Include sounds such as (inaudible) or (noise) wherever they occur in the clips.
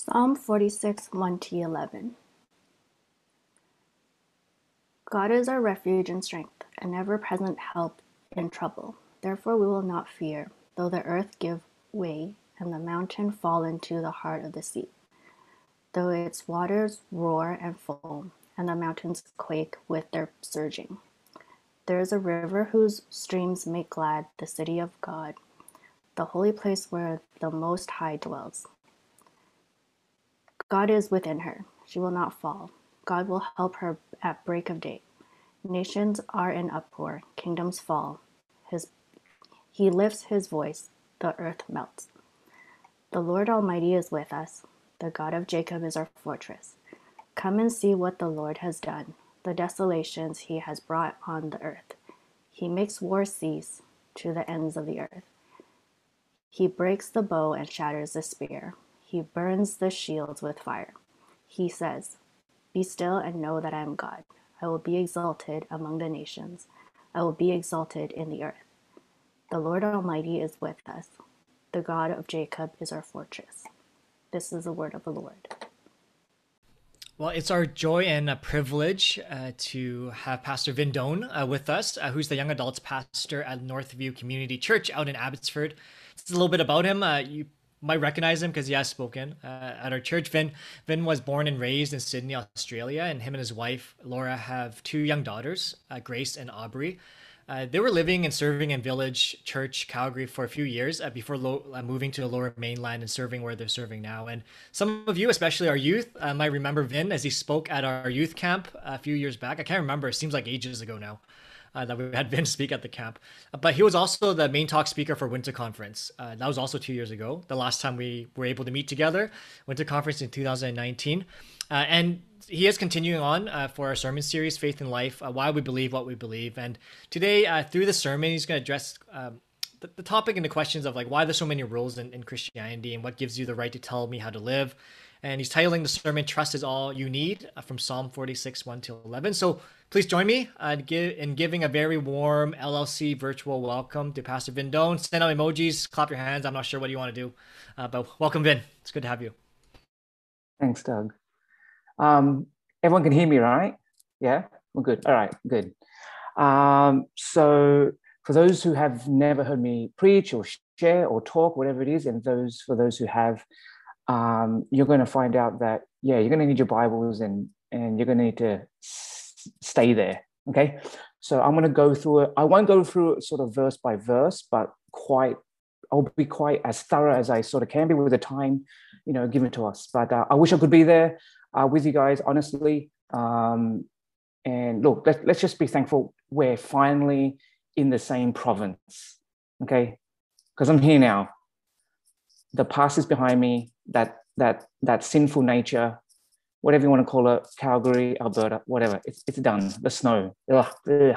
Psalm 46 1 to 11. God is our refuge and strength, an ever present help in trouble. Therefore, we will not fear, though the earth give way and the mountain fall into the heart of the sea, though its waters roar and foam, and the mountains quake with their surging. There is a river whose streams make glad the city of God, the holy place where the Most High dwells. God is within her. She will not fall. God will help her at break of day. Nations are in uproar, kingdoms fall. His, he lifts his voice, the earth melts. The Lord Almighty is with us. The God of Jacob is our fortress. Come and see what the Lord has done, the desolations he has brought on the earth. He makes war cease to the ends of the earth. He breaks the bow and shatters the spear. He burns the shields with fire. He says, Be still and know that I am God. I will be exalted among the nations. I will be exalted in the earth. The Lord Almighty is with us. The God of Jacob is our fortress. This is the word of the Lord. Well, it's our joy and a privilege uh, to have Pastor Vin Doan uh, with us, uh, who's the young adults pastor at Northview Community Church out in Abbotsford. It's a little bit about him. Uh, you might recognize him because he has spoken uh, at our church. Vin Vin was born and raised in Sydney, Australia, and him and his wife Laura have two young daughters, uh, Grace and Aubrey. Uh, they were living and serving in Village Church, Calgary, for a few years uh, before lo- uh, moving to the Lower Mainland and serving where they're serving now. And some of you, especially our youth, uh, might remember Vin as he spoke at our youth camp a few years back. I can't remember; it seems like ages ago now uh, that we had Vin speak at the camp. But he was also the main talk speaker for Winter Conference. Uh, that was also two years ago, the last time we were able to meet together. Winter Conference in 2019. Uh, and he is continuing on uh, for our sermon series, Faith in Life, uh, Why We Believe What We Believe. And today, uh, through the sermon, he's going to address um, the, the, topic and the questions of like why there's so many rules in, in Christianity and what gives you the right to tell me how to live and he's titling the sermon "Trust is All You Need" from Psalm 46, 1 to 11. So Please join me uh, in giving a very warm LLC virtual welcome to Pastor Vin. Send out emojis, clap your hands. I'm not sure what you want to do, uh, but welcome, Vin. It's good to have you. Thanks, Doug. Um, everyone can hear me, right? Yeah, we're good. All right, good. Um, so, for those who have never heard me preach or share or talk, whatever it is, and those for those who have, um, you're going to find out that yeah, you're going to need your Bibles and and you're going to need to stay there. Okay. So I'm going to go through it. I won't go through it sort of verse by verse, but quite, I'll be quite as thorough as I sort of can be with the time, you know, given to us. But uh, I wish I could be there uh, with you guys, honestly. Um, and look, let, let's just be thankful we're finally in the same province. Okay. Because I'm here now. The past is behind me. That that that sinful nature whatever you want to call it, Calgary, Alberta, whatever. It's, it's done. The snow. Ugh, ugh.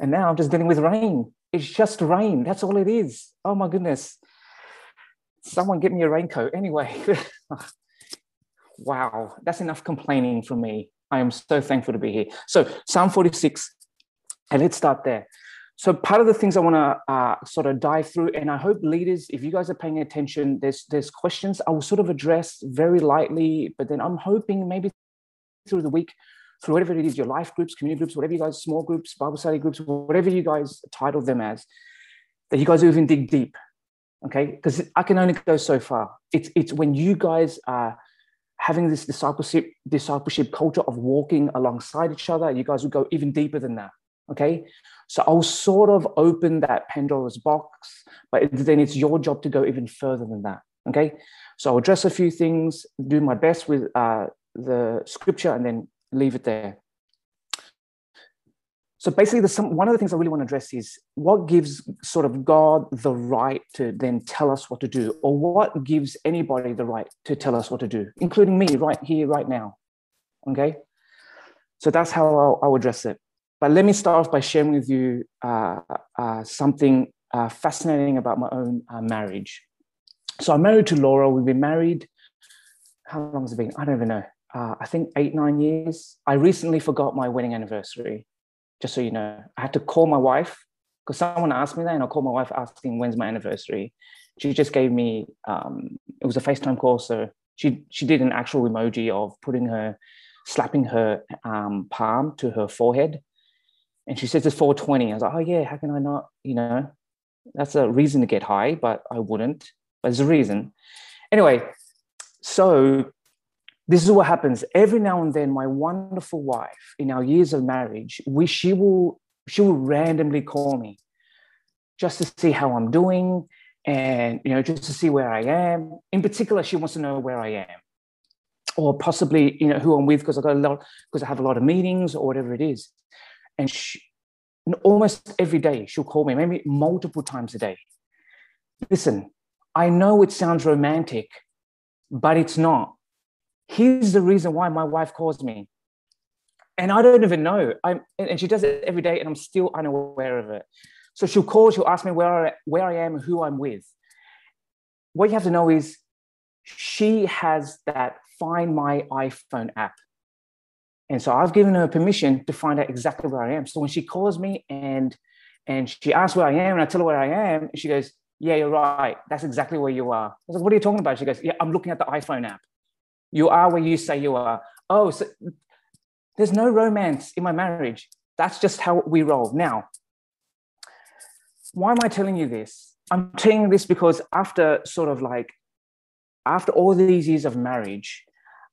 And now I'm just dealing with rain. It's just rain. That's all it is. Oh my goodness. Someone get me a raincoat. Anyway, (laughs) wow, that's enough complaining from me. I am so thankful to be here. So, Psalm 46, and let's start there. So part of the things I want to uh, sort of dive through, and I hope leaders, if you guys are paying attention, there's there's questions I will sort of address very lightly, but then I'm hoping maybe through the week, through whatever it is, your life groups, community groups, whatever you guys, small groups, Bible study groups, whatever you guys title them as, that you guys even dig deep, okay? Because I can only go so far. It's it's when you guys are having this discipleship discipleship culture of walking alongside each other, you guys will go even deeper than that. Okay. So I'll sort of open that Pandora's box, but then it's your job to go even further than that. Okay. So I'll address a few things, do my best with uh, the scripture, and then leave it there. So basically, the, some, one of the things I really want to address is what gives sort of God the right to then tell us what to do, or what gives anybody the right to tell us what to do, including me right here, right now. Okay. So that's how I'll, I'll address it. But let me start off by sharing with you uh, uh, something uh, fascinating about my own uh, marriage. So I'm married to Laura. We've been married, how long has it been? I don't even know. Uh, I think eight, nine years. I recently forgot my wedding anniversary, just so you know. I had to call my wife because someone asked me that, and I called my wife asking when's my anniversary. She just gave me, um, it was a FaceTime call. So She she did an actual emoji of putting her, slapping her um, palm to her forehead, and she says it's 420. I was like, oh yeah, how can I not? You know, that's a reason to get high, but I wouldn't. But there's a reason. Anyway, so this is what happens every now and then. My wonderful wife, in our years of marriage, we she will she will randomly call me just to see how I'm doing and you know just to see where I am. In particular, she wants to know where I am, or possibly you know who I'm with because I got a lot because I have a lot of meetings or whatever it is. And she, almost every day she'll call me, maybe multiple times a day. Listen, I know it sounds romantic, but it's not. Here's the reason why my wife calls me. And I don't even know. I'm, and she does it every day, and I'm still unaware of it. So she'll call, she'll ask me where I, where I am who I'm with. What you have to know is she has that Find My iPhone app. And so I've given her permission to find out exactly where I am. So when she calls me and and she asks where I am, and I tell her where I am, she goes, Yeah, you're right. That's exactly where you are. I was like, What are you talking about? She goes, Yeah, I'm looking at the iPhone app. You are where you say you are. Oh, so there's no romance in my marriage. That's just how we roll. Now, why am I telling you this? I'm telling you this because after sort of like, after all these years of marriage,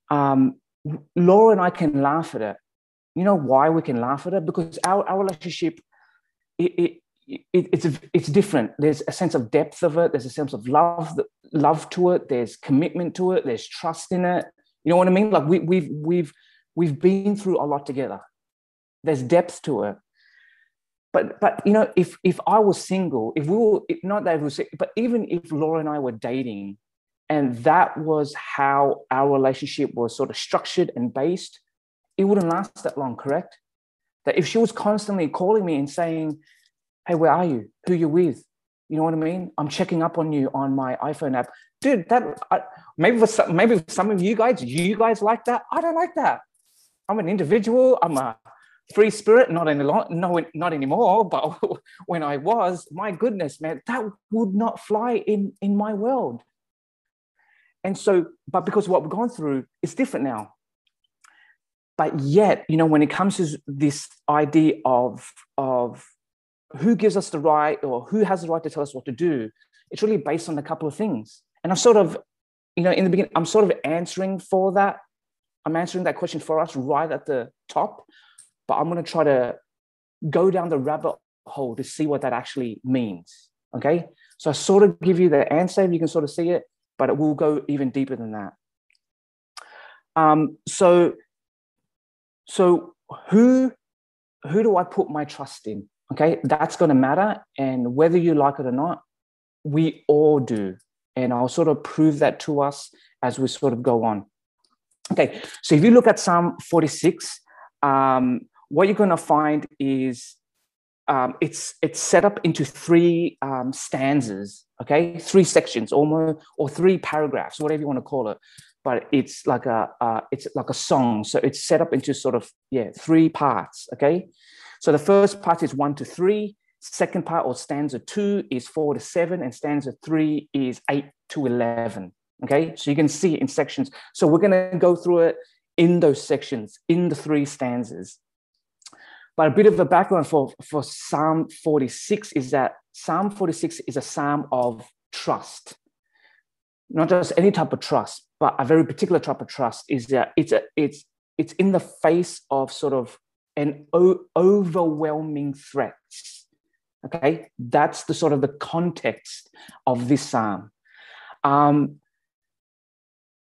um, Laura and I can laugh at it. You know why we can laugh at it? Because our, our relationship, it, it, it, it's it's different. There's a sense of depth of it. There's a sense of love love to it. There's commitment to it. There's trust in it. You know what I mean? Like we, we've we've we've been through a lot together. There's depth to it but but you know if if i was single if we were not that we were but even if laura and i were dating and that was how our relationship was sort of structured and based. It wouldn't last that long correct? That if she was constantly calling me and saying hey where are you? Who you with? You know what i mean? I'm checking up on you on my iphone app. Dude that I, maybe for some, maybe for some of you guys you guys like that? I don't like that. I'm an individual. I'm a free spirit. Not any long, no not anymore but (laughs) when i was my goodness man that would not fly in in my world and so but because what we've gone through is different now but yet you know when it comes to this idea of of who gives us the right or who has the right to tell us what to do it's really based on a couple of things and i'm sort of you know in the beginning i'm sort of answering for that i'm answering that question for us right at the top but I'm going to try to go down the rabbit hole to see what that actually means. Okay. So I sort of give you the answer, you can sort of see it, but it will go even deeper than that. Um, so, so who, who do I put my trust in? Okay, that's going to matter. And whether you like it or not, we all do. And I'll sort of prove that to us as we sort of go on. Okay, so if you look at Psalm 46, um, what you're going to find is um, it's it's set up into three um, stanzas, okay, three sections, almost or three paragraphs, whatever you want to call it. But it's like a uh, it's like a song, so it's set up into sort of yeah three parts, okay. So the first part is one to three. Second part or stanza two is four to seven, and stanza three is eight to eleven. Okay, so you can see it in sections. So we're going to go through it in those sections in the three stanzas. But a bit of a background for, for Psalm 46 is that Psalm 46 is a psalm of trust. Not just any type of trust, but a very particular type of trust is that it's a, it's it's in the face of sort of an o- overwhelming threats. Okay, that's the sort of the context of this psalm. Um,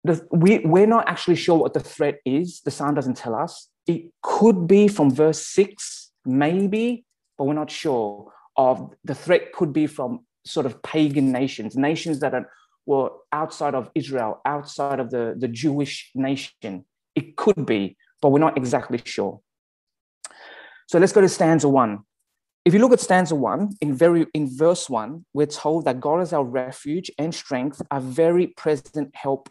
the, we, we're not actually sure what the threat is. The psalm doesn't tell us. It could be from verse six, maybe, but we're not sure. Of the threat could be from sort of pagan nations, nations that are, were outside of Israel, outside of the, the Jewish nation. It could be, but we're not exactly sure. So let's go to stanza one. If you look at stanza one, in very in verse one, we're told that God is our refuge and strength, a very present help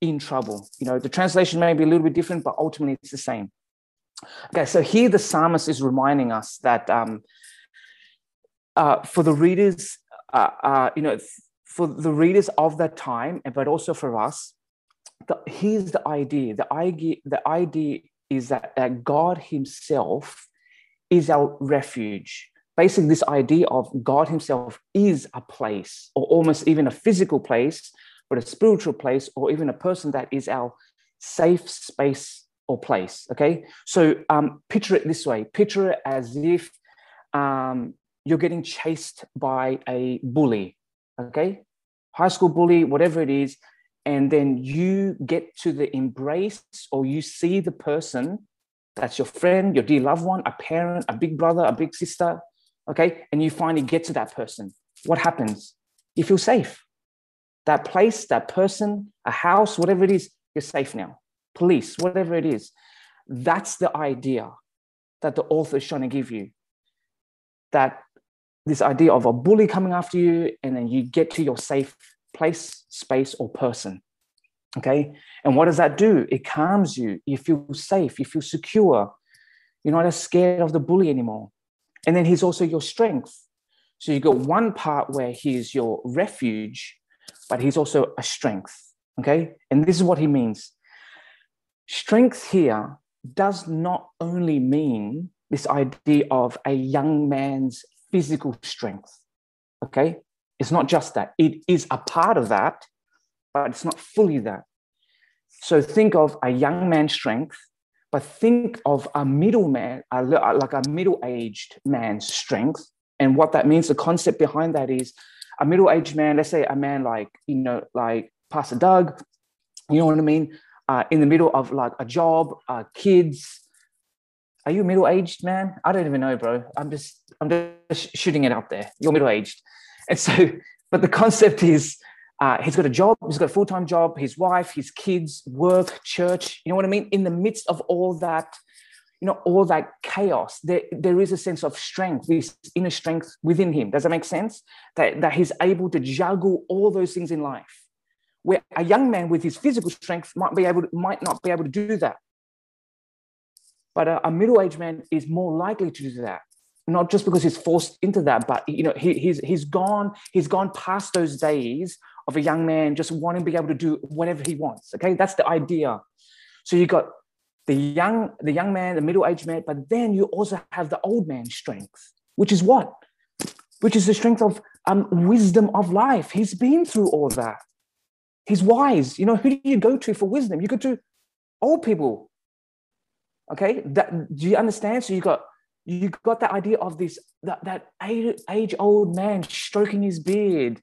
in trouble. You know, the translation may be a little bit different, but ultimately it's the same. Okay, so here the psalmist is reminding us that um, uh, for the readers, uh, uh, you know, for the readers of that time, but also for us, the, here's the idea. The idea, the idea is that, that God Himself is our refuge. Basically, this idea of God Himself is a place, or almost even a physical place, but a spiritual place, or even a person that is our safe space or place. Okay, so um, picture it this way: picture it as if um, you're getting chased by a bully. Okay, high school bully, whatever it is, and then you get to the embrace or you see the person that's your friend, your dear loved one, a parent, a big brother, a big sister, okay, and you finally get to that person. What happens? You feel safe. That place, that person, a house, whatever it is, you're safe now. Police, whatever it is. That's the idea that the author is trying to give you. That this idea of a bully coming after you, and then you get to your safe place, space, or person. Okay. And what does that do? It calms you. You feel safe. You feel secure. You're not as scared of the bully anymore. And then he's also your strength. So you got one part where he's your refuge, but he's also a strength. Okay. And this is what he means strength here does not only mean this idea of a young man's physical strength. Okay. It's not just that, it is a part of that, but it's not fully that. So think of a young man's strength, but think of a middle man, like a middle aged man's strength. And what that means, the concept behind that is a middle aged man, let's say a man like, you know, like Pastor Doug, you know what I mean? Uh, in the middle of like a job, uh, kids. Are you middle aged man? I don't even know, bro. I'm just, I'm just shooting it out there. You're middle aged. And so, (laughs) but the concept is uh, he's got a job, he's got a full time job, his wife, his kids, work, church. You know what I mean? In the midst of all that, you know, all that chaos, there, there is a sense of strength, this inner strength within him. Does that make sense? That, that he's able to juggle all those things in life. Where a young man with his physical strength might be able to, might not be able to do that. But a, a middle-aged man is more likely to do that not just because he's forced into that, but you know, he, he's he's gone he's gone past those days of a young man just wanting to be able to do whatever he wants. Okay, that's the idea. So you got the young the young man, the middle aged man, but then you also have the old man strength, which is what, which is the strength of um, wisdom of life. He's been through all that. He's wise. You know, who do you go to for wisdom? You go to old people. Okay, that, do you understand? So you got you got that idea of this that, that age old man stroking his beard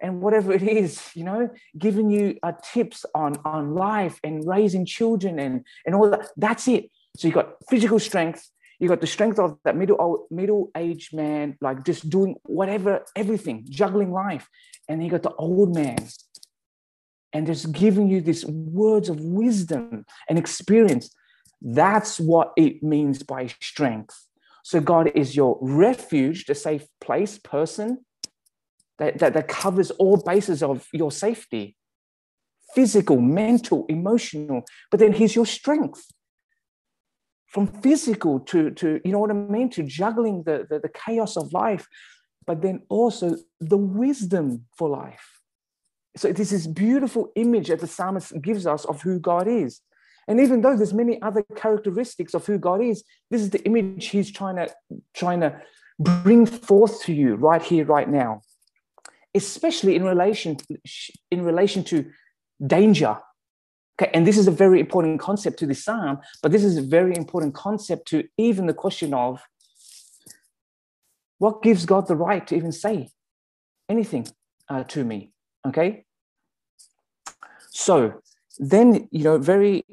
and whatever it is you know giving you uh, tips on on life and raising children and and all that that's it so you got physical strength you got the strength of that middle old, middle aged man like just doing whatever everything juggling life and then you got the old man and just giving you these words of wisdom and experience that's what it means by strength. So God is your refuge, the safe place, person that, that, that covers all bases of your safety physical, mental, emotional. But then He's your strength. From physical to, to you know what I mean, to juggling the, the, the chaos of life, but then also the wisdom for life. So it is this beautiful image that the psalmist gives us of who God is. And even though there's many other characteristics of who God is, this is the image he's trying to trying to bring forth to you right here, right now, especially in relation in relation to danger. Okay, and this is a very important concept to the psalm, but this is a very important concept to even the question of what gives God the right to even say anything uh, to me. Okay, so then you know very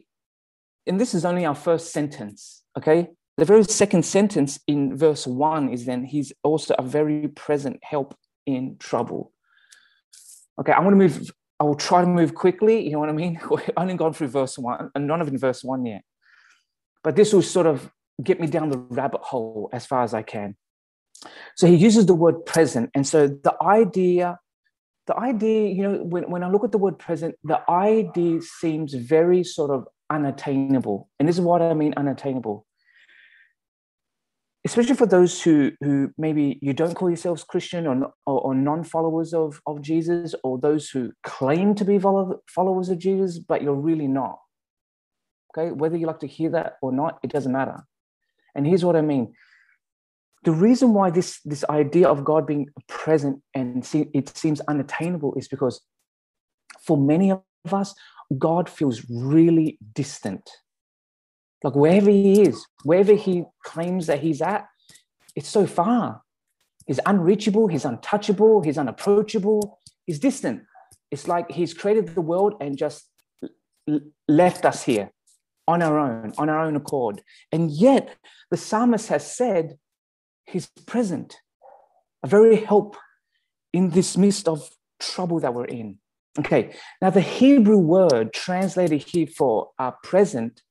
and this is only our first sentence, okay? The very second sentence in verse one is then he's also a very present help in trouble. Okay, I want to move, I will try to move quickly, you know what I mean? (laughs) We've only gone through verse one, and not even verse one yet. But this will sort of get me down the rabbit hole as far as I can. So he uses the word present. And so the idea, the idea, you know, when, when I look at the word present, the idea seems very sort of unattainable. And this is what I mean unattainable. especially for those who who maybe you don't call yourselves Christian or or, or non-followers of of Jesus, or those who claim to be followers of Jesus, but you're really not. Okay, whether you like to hear that or not, it doesn't matter. And here's what I mean: the reason why this this idea of God being present and see, it seems unattainable is because for many of us, God feels really distant like wherever he is, wherever he claims that he's at, it's so far. He's unreachable, he's untouchable, he's unapproachable, he's distant. It's like he's created the world and just left us here on our own, on our own accord. And yet, the psalmist has said he's present, a very help in this midst of trouble that we're in. Okay, now the Hebrew word translated here for uh, present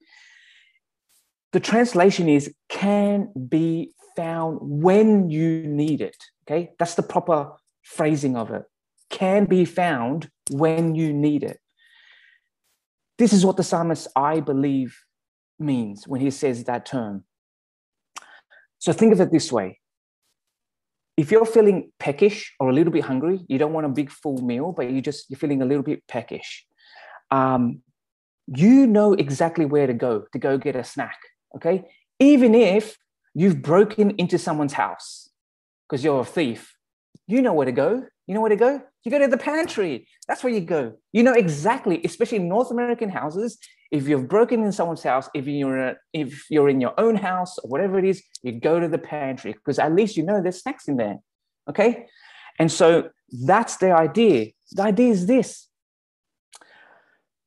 the translation is can be found when you need it. Okay, that's the proper phrasing of it. Can be found when you need it. This is what the psalmist, I believe, means when he says that term. So think of it this way if you're feeling peckish or a little bit hungry, you don't want a big full meal, but you just you're feeling a little bit peckish. Um, you know exactly where to go to go get a snack okay? Even if you've broken into someone's house because you're a thief, you know where to go. You know where to go? You go to the pantry. That's where you go. You know exactly, especially in North American houses, if you've broken in someone's house, if you're in a, if you're in your own house or whatever it is, you go to the pantry because at least you know there's snacks in there. Okay? And so that's the idea. The idea is this.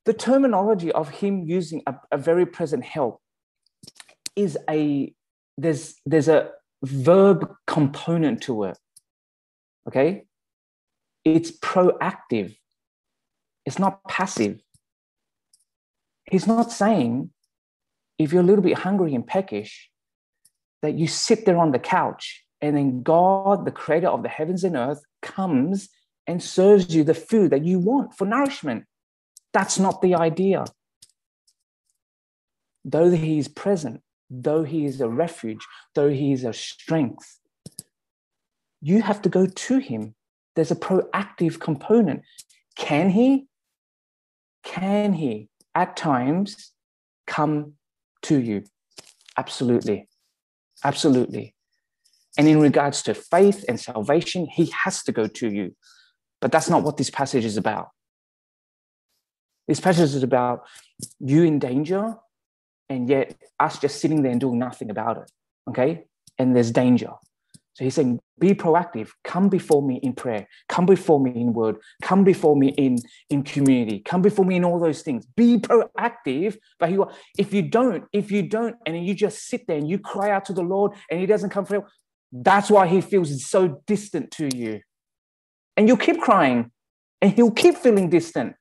The terminology of him using a, a very present help is a there's there's a verb component to it okay it's proactive it's not passive he's not saying if you're a little bit hungry and peckish that you sit there on the couch and then god the creator of the heavens and earth comes and serves you the food that you want for nourishment that's not the idea though he is present though he is a refuge, though he is a strength, you have to go to him. There's a proactive component. Can he? Can he at times come to you? Absolutely. Absolutely. And in regards to faith and salvation, he has to go to you. But that's not what this passage is about. This passage is about you in danger and yet us just sitting there and doing nothing about it. Okay. And there's danger. So he's saying, be proactive. Come before me in prayer. Come before me in word. Come before me in, in community. Come before me in all those things. Be proactive. But he, if you don't, if you don't, and you just sit there and you cry out to the Lord and he doesn't come for you, that's why he feels so distant to you. And you'll keep crying and he'll keep feeling distant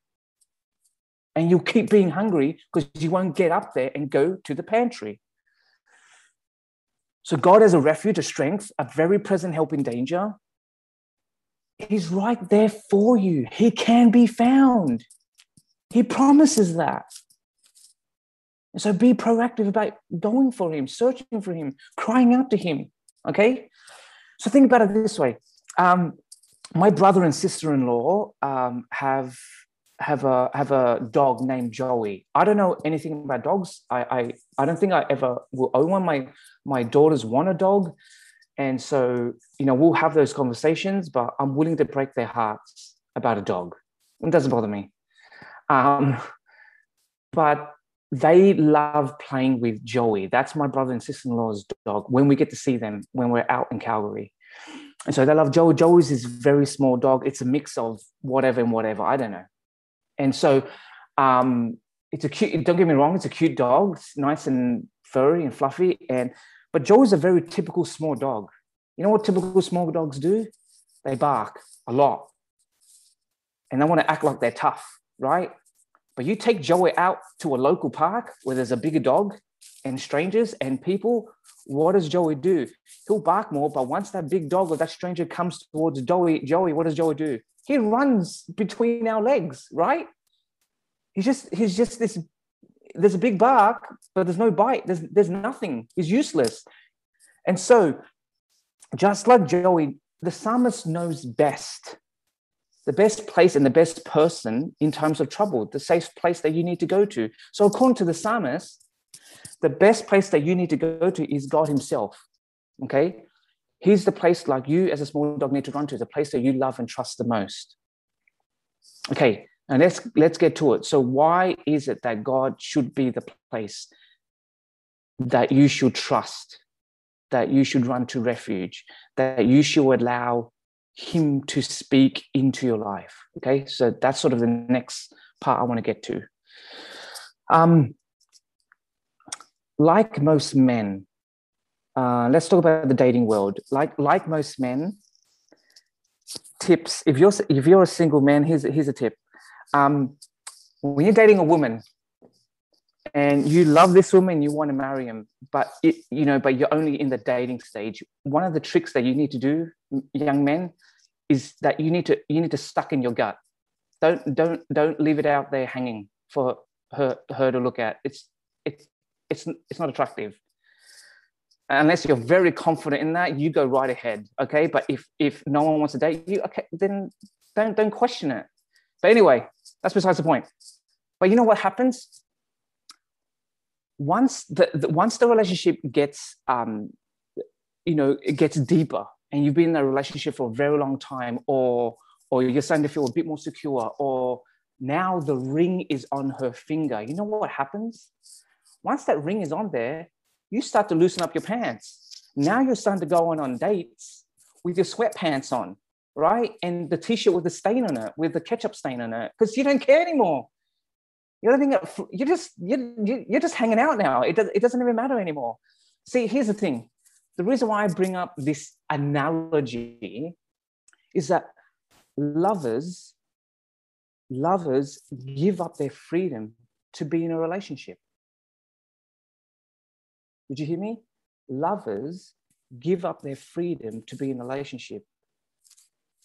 and you'll keep being hungry because you won't get up there and go to the pantry. So, God as a refuge, a strength, a very present help in danger, He's right there for you. He can be found. He promises that. And so be proactive about going for Him, searching for Him, crying out to Him. Okay? So think about it this way. Um, my brother and sister in law um, have have a have a dog named Joey. I don't know anything about dogs. I I, I don't think I ever will own one. My my daughters want a dog, and so you know we'll have those conversations. But I'm willing to break their hearts about a dog. It doesn't bother me. Um, but they love playing with Joey. That's my brother and sister-in-law's dog. When we get to see them when we're out in Calgary. And so they love Joey. Joey's this very small dog. It's a mix of whatever and whatever. I don't know. And so um, it's a cute, don't get me wrong, it's a cute dog. It's nice and furry and fluffy. And but Joe is a very typical small dog. You know what typical small dogs do? They bark a lot. And they want to act like they're tough, right? But you take Joey out to a local park where there's a bigger dog and strangers and people, what does Joey do? He'll bark more, but once that big dog or that stranger comes towards Joey, Joey, what does Joey do? He runs between our legs, right? He's just he's just this. There's a big bark, but there's no bite. There's there's nothing. He's useless. And so, just like Joey, the psalmist knows best the best place and the best person in times of trouble, the safe place that you need to go to. So, according to the psalmist, the best place that you need to go to is God Himself. Okay? He's the place like you as a small dog need to run to, the place that you love and trust the most. Okay, and let's let's get to it. So why is it that God should be the place that you should trust, that you should run to refuge, that you should allow him to speak into your life? Okay, so that's sort of the next part I want to get to. Um, like most men, uh, let's talk about the dating world. Like like most men, tips. If you're if you're a single man, here's here's a tip. Um, when you're dating a woman, and you love this woman, you want to marry him, but it, you know, but you're only in the dating stage. One of the tricks that you need to do, young men, is that you need to you need to suck in your gut. Don't don't don't leave it out there hanging for her her to look at. It's it's it's it's not attractive unless you're very confident in that you go right ahead okay? But if if no one wants to date you okay then don't don't question it. But anyway that's besides the point. But you know what happens? Once the, the once the relationship gets um you know it gets deeper and you've been in a relationship for a very long time or or you're starting to feel a bit more secure or now the ring is on her finger you know what happens? Once that ring is on there, you start to loosen up your pants. Now you're starting to go on on dates with your sweatpants on, right? And the t-shirt with the stain on it, with the ketchup stain on it, because you don't care anymore. You don't think you're just you're, you're just hanging out now. It, does, it doesn't even matter anymore. See, here's the thing. The reason why I bring up this analogy is that lovers lovers give up their freedom to be in a relationship. Did you hear me? Lovers give up their freedom to be in a relationship.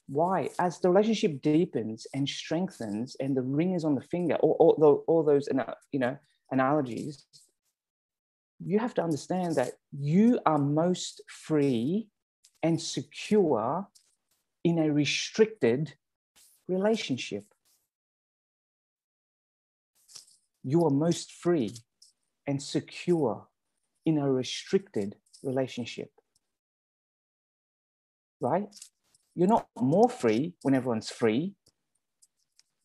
Why? As the relationship deepens and strengthens, and the ring is on the finger, all, all those you know analogies, you have to understand that you are most free and secure in a restricted relationship. You are most free and secure in a restricted relationship. Right? You're not more free when everyone's free.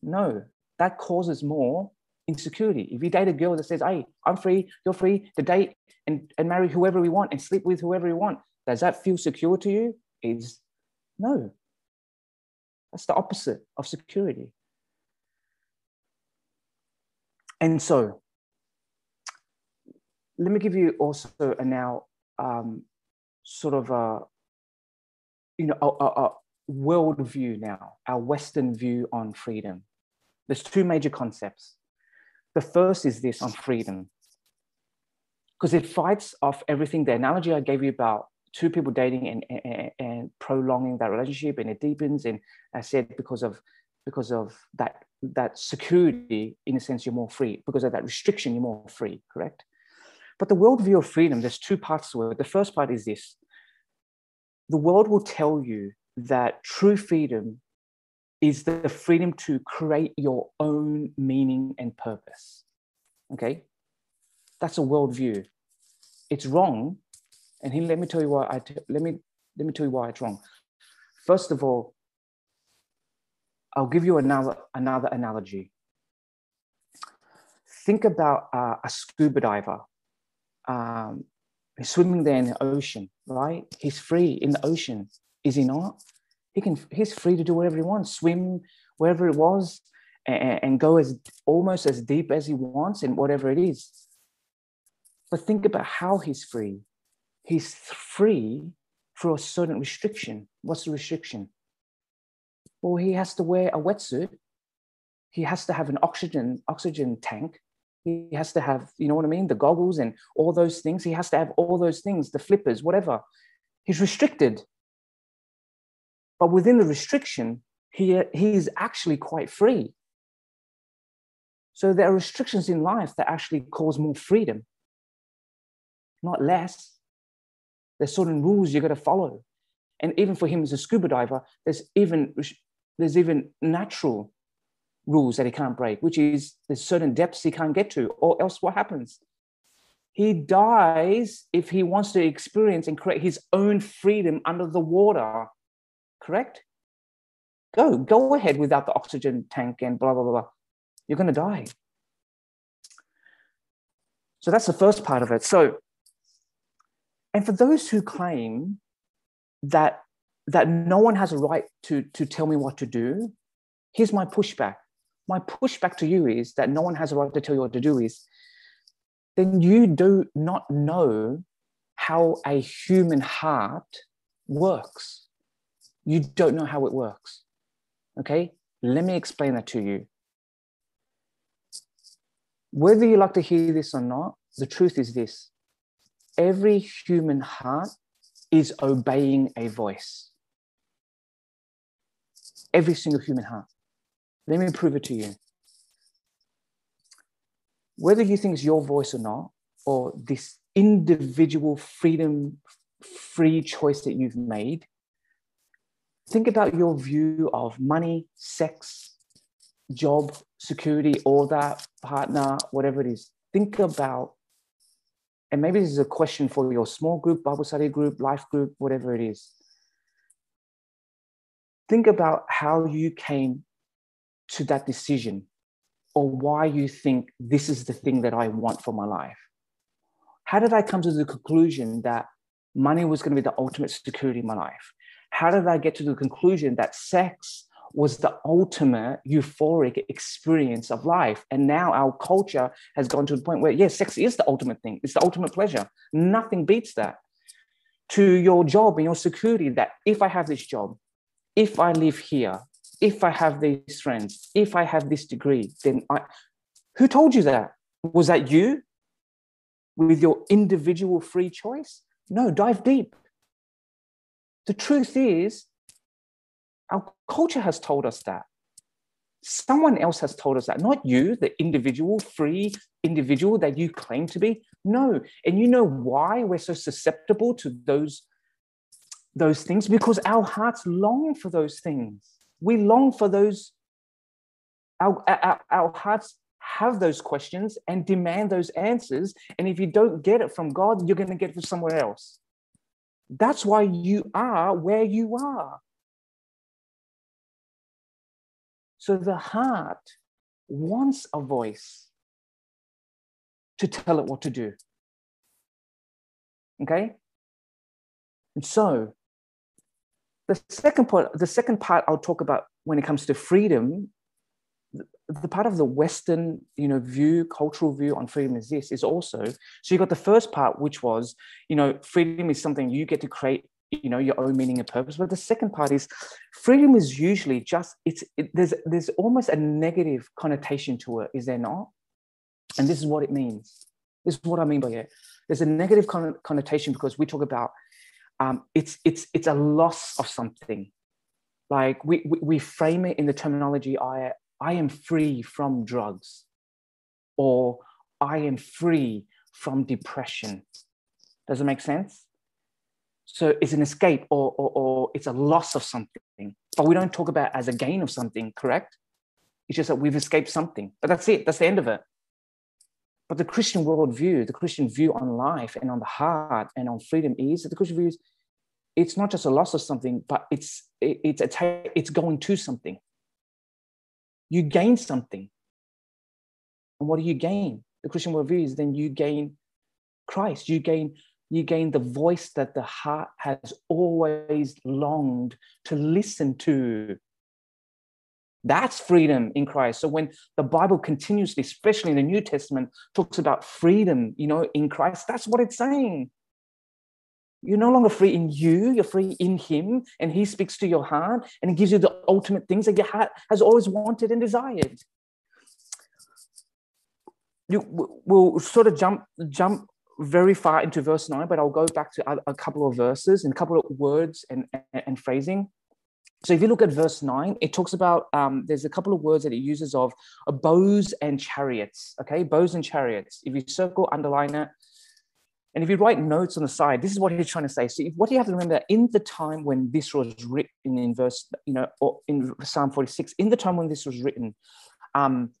No, that causes more insecurity. If you date a girl that says, Hey, I'm free, you're free to date and, and marry whoever we want and sleep with whoever we want, does that feel secure to you? Is no. That's the opposite of security. And so let me give you also a now um, sort of a you know a, a, a world view now, our Western view on freedom. There's two major concepts. The first is this on freedom, because it fights off everything. The analogy I gave you about two people dating and, and, and prolonging that relationship, and it deepens. And I said because of because of that that security, in a sense, you're more free. Because of that restriction, you're more free. Correct. But the worldview of freedom, there's two parts to it. The first part is this the world will tell you that true freedom is the freedom to create your own meaning and purpose. Okay? That's a worldview. It's wrong. And let me tell you why I t- let me let me tell you why it's wrong. First of all, I'll give you another another analogy. Think about uh, a scuba diver um, he's swimming there in the ocean, right? He's free in the ocean, is he not? He can. He's free to do whatever he wants, swim wherever it was, and, and go as almost as deep as he wants in whatever it is. But think about how he's free. He's free for a certain restriction. What's the restriction? Well, he has to wear a wetsuit. He has to have an oxygen oxygen tank he has to have, you know what I mean? The goggles and all those things. He has to have all those things, the flippers, whatever. He's restricted. But within the restriction, he, he is actually quite free. So there are restrictions in life that actually cause more freedom, not less. There's certain rules you got to follow. And even for him as a scuba diver, there's even there's even natural rules that he can't break, which is there's certain depths he can't get to, or else what happens? He dies if he wants to experience and create his own freedom under the water. Correct? Go, go ahead without the oxygen tank and blah, blah, blah, blah. You're going to die. So that's the first part of it. So, and for those who claim that that no one has a right to, to tell me what to do, here's my pushback. My pushback to you is that no one has a right to tell you what to do is then you do not know how a human heart works. You don't know how it works. Okay? Let me explain that to you. Whether you like to hear this or not, the truth is this every human heart is obeying a voice. Every single human heart. Let me prove it to you. Whether you think it's your voice or not, or this individual freedom, free choice that you've made, think about your view of money, sex, job, security, all that, partner, whatever it is. Think about, and maybe this is a question for your small group, Bible study group, life group, whatever it is. Think about how you came to that decision or why you think this is the thing that I want for my life. How did I come to the conclusion that money was going to be the ultimate security in my life? How did I get to the conclusion that sex was the ultimate euphoric experience of life? And now our culture has gone to the point where, yes, sex is the ultimate thing, it's the ultimate pleasure. Nothing beats that. To your job and your security, that if I have this job, if I live here, if I have these friends, if I have this degree, then I. Who told you that? Was that you with your individual free choice? No, dive deep. The truth is, our culture has told us that. Someone else has told us that, not you, the individual, free individual that you claim to be. No. And you know why we're so susceptible to those, those things? Because our hearts long for those things we long for those our, our, our hearts have those questions and demand those answers. And if you don't get it from god you're going to get it from somewhere else. That's why you are where you are. So the heart wants a voice to tell it what to do. Okay? And so the second part, the second part I'll talk about when it comes to freedom, the, the part of the Western, you know, view, cultural view on freedom is this is also. So you got the first part, which was, you know, freedom is something you get to create, you know, your own meaning and purpose. But the second part is freedom is usually just it's it, there's there's almost a negative connotation to it, is there not? And this is what it means. This is what I mean by it. There's a negative connotation because we talk about um, it's it's it's a loss of something. Like we, we we frame it in the terminology I I am free from drugs, or I am free from depression. Does it make sense? So it's an escape or, or, or it's a loss of something, but we don't talk about as a gain of something, correct? It's just that we've escaped something, but that's it. That's the end of it. But the Christian worldview, the Christian view on life and on the heart and on freedom is that the Christian view is it's not just a loss of something, but it's it's it's going to something. You gain something. And what do you gain? The Christian worldview is then you gain Christ. You gain you gain the voice that the heart has always longed to listen to. That's freedom in Christ. So when the Bible continuously, especially in the New Testament, talks about freedom, you know, in Christ, that's what it's saying. You're no longer free in you, you're free in Him, and He speaks to your heart and He gives you the ultimate things that your heart has always wanted and desired. You will sort of jump jump very far into verse 9, but I'll go back to a, a couple of verses and a couple of words and, and, and phrasing. So if you look at verse 9, it talks about um, there's a couple of words that it uses of uh, bows and chariots. Okay, bows and chariots. If you circle, underline it, And if you write notes on the side, this is what he's trying to say. So what you have to remember in the time when this was written in verse, you know, or in Psalm 46, in the time when this was written, um,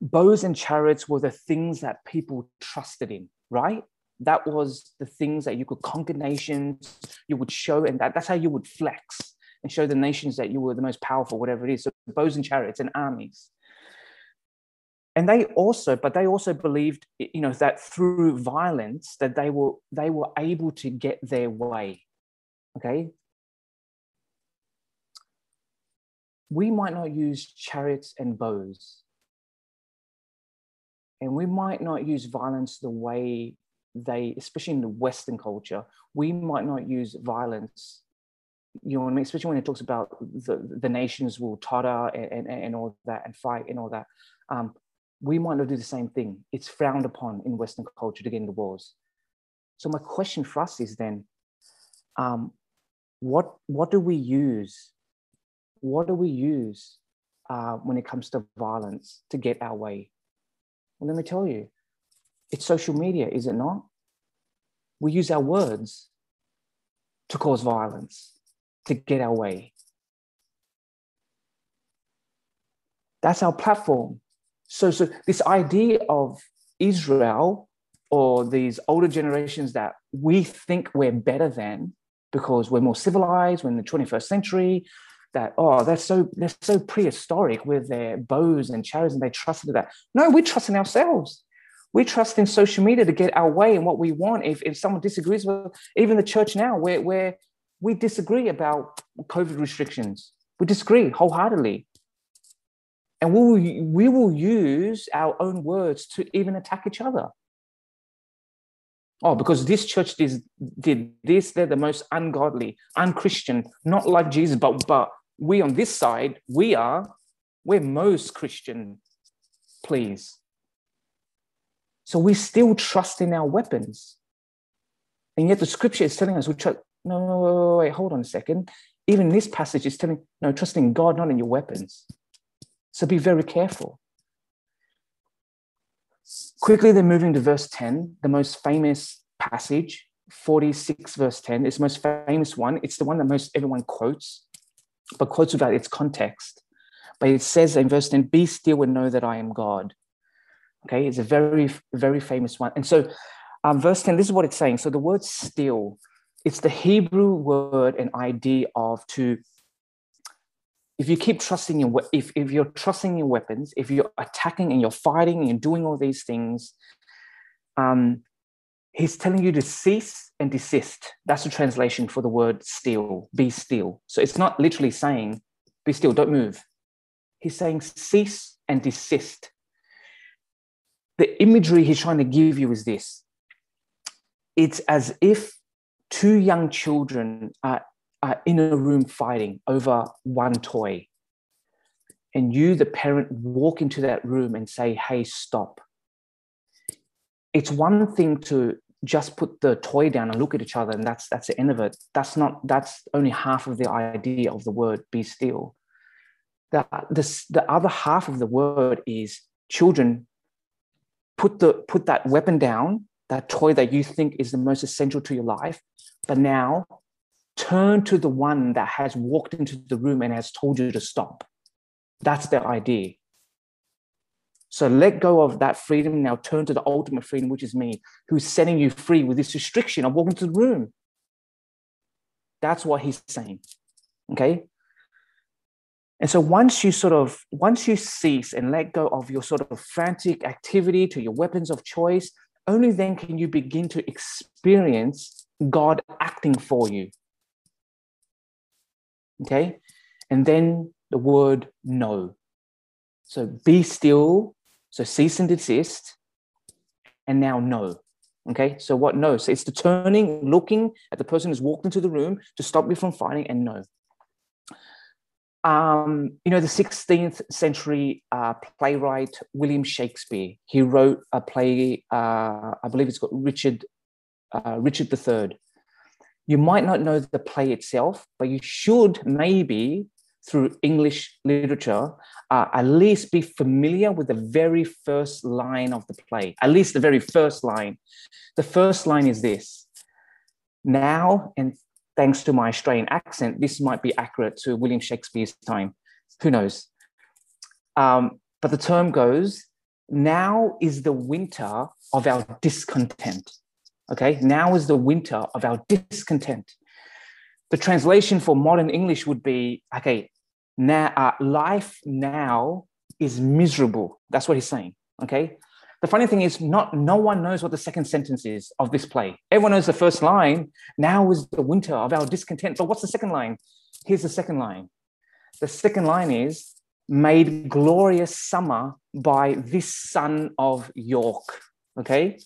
bows and chariots were the things that people trusted in, right? That was the things that you could conquer nations, you would show, and that, that's how you would flex and show the nations that you were the most powerful, whatever it is. So bows and chariots and armies. And they also but they also believed you know that through violence that they were they were able to get their way okay? We might not use chariots and bows. And we might not use violence the way they especially in the western culture we might not use violence you know especially when it talks about the, the nations will totter and, and, and all that and fight and all that um, we might not do the same thing. It's frowned upon in Western culture to get into wars. So my question for us is then, um, what what do we use? What do we use uh, when it comes to violence to get our way? Well, let me tell you, it's social media, is it not? We use our words to cause violence, to get our way. That's our platform. So, so this idea of Israel or these older generations that we think we're better than because we're more civilized, we're in the 21st century, that oh they're so they're so prehistoric with their bows and chariots and they trusted that. No, we trust in ourselves. We trust in social media to get our way and what we want. If, if someone disagrees with even the church now, where, where we disagree about COVID restrictions, we disagree wholeheartedly. And we will, we will use our own words to even attack each other. Oh, because this church did, did this, they're the most ungodly, unchristian, not like Jesus, but, but we on this side, we are, we're most Christian, please. So we still trust in our weapons. And yet the scripture is telling us, we trust, no, no, wait, hold on a second. Even this passage is telling, no, trust in God, not in your weapons. So be very careful. Quickly, then moving to verse 10, the most famous passage, 46 verse 10, is the most famous one. It's the one that most everyone quotes, but quotes without its context. But it says in verse 10, be still and know that I am God. Okay, it's a very, very famous one. And so um, verse 10, this is what it's saying. So the word still, it's the Hebrew word and idea of to if you keep trusting your if, if you're trusting your weapons if you're attacking and you're fighting and you're doing all these things um, he's telling you to cease and desist. That's the translation for the word still be still. So it's not literally saying be still don't move. He's saying cease and desist. The imagery he's trying to give you is this. It's as if two young children are uh, in a room fighting over one toy, and you, the parent, walk into that room and say, Hey, stop. It's one thing to just put the toy down and look at each other, and that's that's the end of it. That's not that's only half of the idea of the word be still. The, the, the other half of the word is children put the put that weapon down, that toy that you think is the most essential to your life, but now turn to the one that has walked into the room and has told you to stop. That's the idea. So let go of that freedom. Now turn to the ultimate freedom, which is me, who's setting you free with this restriction of walking to the room. That's what he's saying. Okay. And so once you sort of, once you cease and let go of your sort of frantic activity to your weapons of choice, only then can you begin to experience God acting for you. Okay. And then the word know. So be still. So cease and desist. And now know. Okay. So what know? So it's the turning, looking at the person who's walked into the room to stop you from fighting and know. Um, you know, the 16th century uh, playwright William Shakespeare, he wrote a play, uh, I believe it's got Richard, uh, Richard III. You might not know the play itself, but you should maybe through English literature, uh, at least be familiar with the very first line of the play, at least the very first line. The first line is this Now, and thanks to my Australian accent, this might be accurate to William Shakespeare's time. Who knows? Um, but the term goes, Now is the winter of our discontent. Okay, now is the winter of our discontent. The translation for modern English would be okay, now uh, life now is miserable. That's what he's saying. Okay. The funny thing is, not no one knows what the second sentence is of this play. Everyone knows the first line. Now is the winter of our discontent. But what's the second line? Here's the second line. The second line is made glorious summer by this son of York. Okay,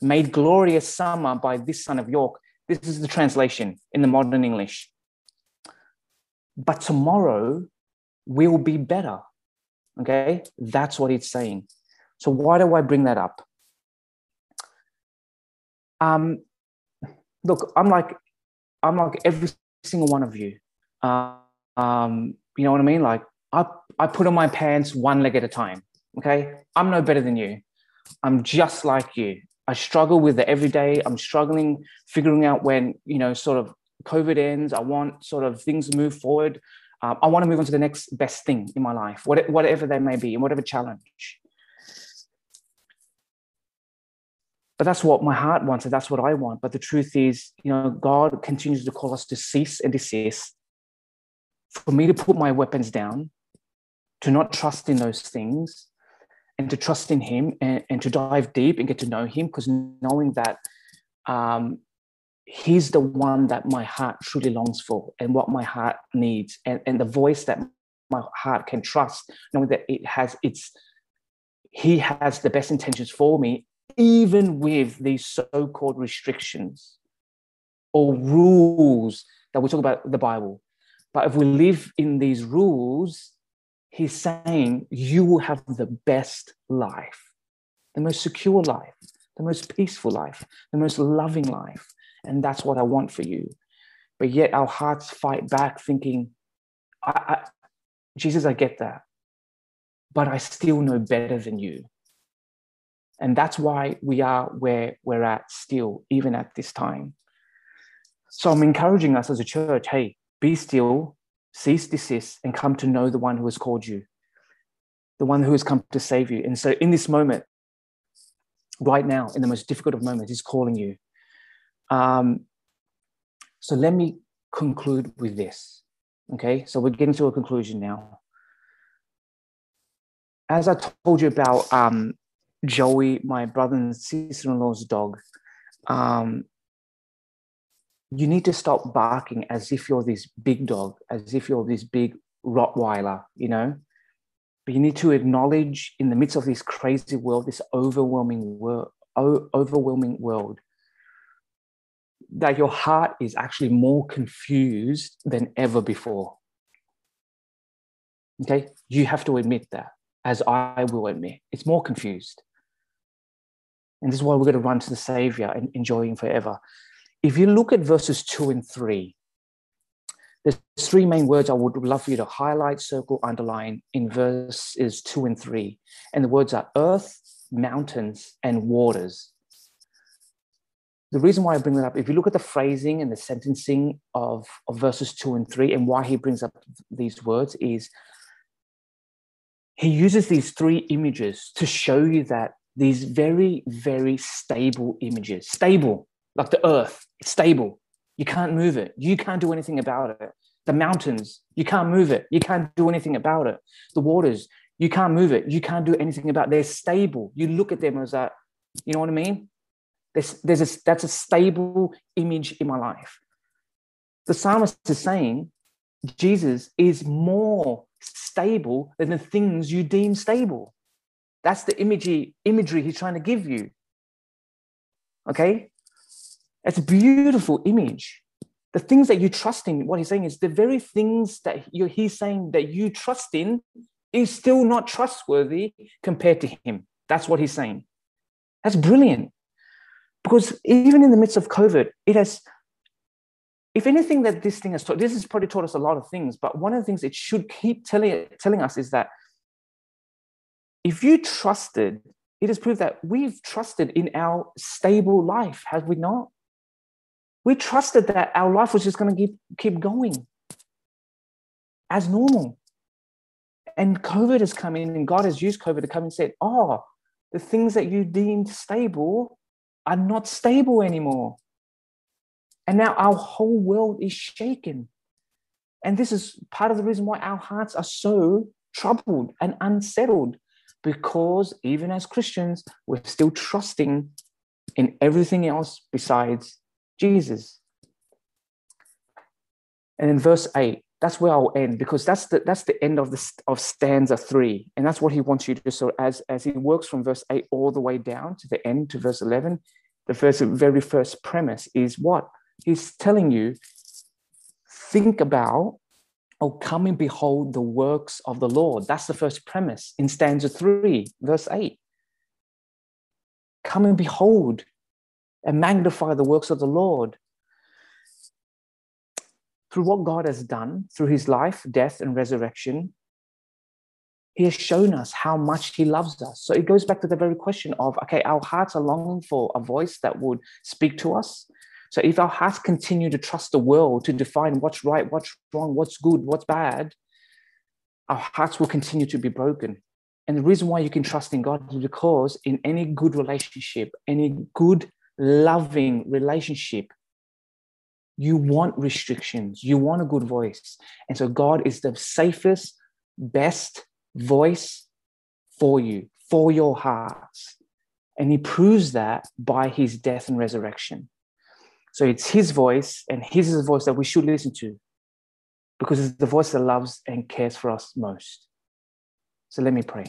made glorious summer by this son of York. This is the translation in the modern English but tomorrow will be better. Okay, that's what it's saying. So, why do I bring that up? Um, look, I'm like, I'm like every single one of you. Uh, um, you know what I mean? Like, I, I put on my pants one leg at a time. Okay, I'm no better than you. I'm just like you. I struggle with it every day. I'm struggling figuring out when, you know, sort of COVID ends, I want sort of things to move forward. Um, I want to move on to the next best thing in my life, whatever they may be, and whatever challenge. But that's what my heart wants, and that's what I want. But the truth is, you know, God continues to call us to cease and desist, for me to put my weapons down, to not trust in those things, and to trust in Him and, and to dive deep and get to know Him, because knowing that um, he's the one that my heart truly longs for and what my heart needs and, and the voice that my heart can trust knowing that it has its he has the best intentions for me even with these so-called restrictions or rules that we talk about the bible. But if we live in these rules he's saying you will have the best life the most secure life the most peaceful life the most loving life and that's what I want for you. But yet our hearts fight back, thinking, I, I, Jesus, I get that, but I still know better than you. And that's why we are where we're at still, even at this time. So I'm encouraging us as a church hey, be still, cease, desist, and come to know the one who has called you, the one who has come to save you. And so in this moment, right now, in the most difficult of moments, he's calling you. Um, so let me conclude with this. Okay, so we're getting to a conclusion now. As I told you about um, Joey, my brother and sister in law's dog, um, you need to stop barking as if you're this big dog, as if you're this big Rottweiler, you know? But you need to acknowledge in the midst of this crazy world, this overwhelming world, overwhelming world, that your heart is actually more confused than ever before. Okay, you have to admit that, as I will admit, it's more confused. And this is why we're going to run to the Savior and enjoy Him forever. If you look at verses two and three, there's three main words I would love for you to highlight, circle, underline in verses two and three. And the words are earth, mountains, and waters the reason why I bring that up, if you look at the phrasing and the sentencing of, of verses two and three, and why he brings up these words is he uses these three images to show you that these very, very stable images, stable, like the earth, it's stable. You can't move it. You can't do anything about it. The mountains, you can't move it. You can't do anything about it. The waters, you can't move it. You can't do anything about it. They're stable. You look at them as that, you know what I mean? There's, there's a, that's a stable image in my life. The psalmist is saying Jesus is more stable than the things you deem stable. That's the imagery, imagery he's trying to give you. Okay? It's a beautiful image. The things that you trust in, what he's saying is the very things that he's saying that you trust in is still not trustworthy compared to him. That's what he's saying. That's brilliant. Because even in the midst of COVID, it has if anything that this thing has taught, this has probably taught us a lot of things, but one of the things it should keep telling, telling us is that if you trusted, it has proved that we've trusted in our stable life, have we not? We trusted that our life was just going to keep, keep going as normal. And COVID has come in, and God has used COVID to come and said, Oh, the things that you deemed stable are not stable anymore. And now our whole world is shaken. And this is part of the reason why our hearts are so troubled and unsettled, because even as Christians, we're still trusting in everything else besides Jesus. And in verse 8, that's where I'll end because that's the that's the end of the of stanza three, and that's what he wants you to. So as as he works from verse eight all the way down to the end to verse eleven, the first very first premise is what he's telling you. Think about or come and behold the works of the Lord. That's the first premise in stanza three, verse eight. Come and behold and magnify the works of the Lord through what God has done through his life, death, and resurrection, he has shown us how much he loves us. So it goes back to the very question of okay, our hearts are longing for a voice that would speak to us. So if our hearts continue to trust the world to define what's right, what's wrong, what's good, what's bad, our hearts will continue to be broken. And the reason why you can trust in God is because in any good relationship, any good, loving relationship, you want restrictions, you want a good voice. And so God is the safest, best voice for you, for your hearts. And he proves that by his death and resurrection. So it's his voice, and his is the voice that we should listen to because it's the voice that loves and cares for us most. So let me pray.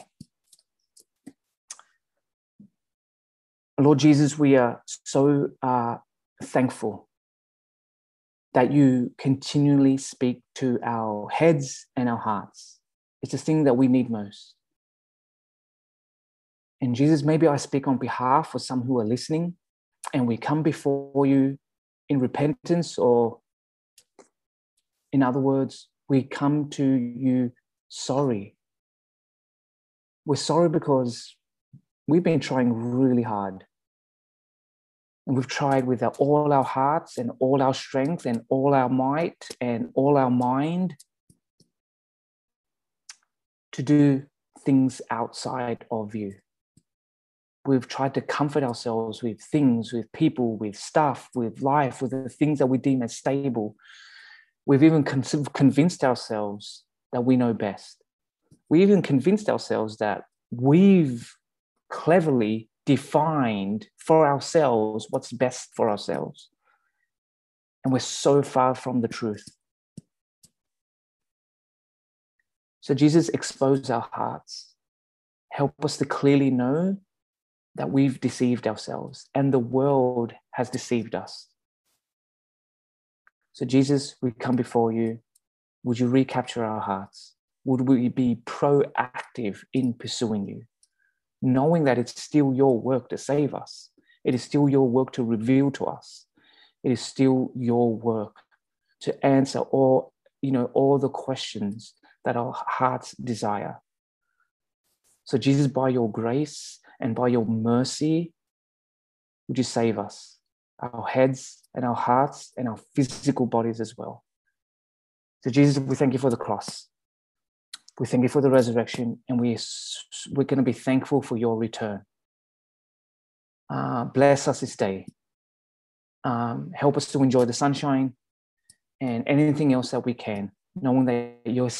Lord Jesus, we are so uh, thankful that you continually speak to our heads and our hearts. It's the thing that we need most. And Jesus, maybe I speak on behalf of some who are listening, and we come before you in repentance, or in other words, we come to you sorry. We're sorry because we've been trying really hard and we've tried with all our hearts and all our strength and all our might and all our mind to do things outside of you. We've tried to comfort ourselves with things, with people, with stuff, with life, with the things that we deem as stable. We've even con- convinced ourselves that we know best. We even convinced ourselves that we've cleverly defined for ourselves what's best for ourselves. And we're so far from the truth. So, Jesus, expose our hearts. Help us to clearly know that we've deceived ourselves and the world has deceived us. So, Jesus, we come before you. Would you recapture our hearts? Would we be proactive in pursuing you? Knowing that it's still your work to save us. It is still your work to reveal to us. It is still your work to answer all, you know, all the questions that our hearts desire. So, Jesus, by your grace and by your mercy, would you save us, our heads and our hearts and our physical bodies as well? So, Jesus, we thank you for the cross. We thank you for the resurrection, and we, we're going to be thankful for your return. Uh, bless us this day. Um, help us to enjoy the sunshine and anything else that we can, knowing that you're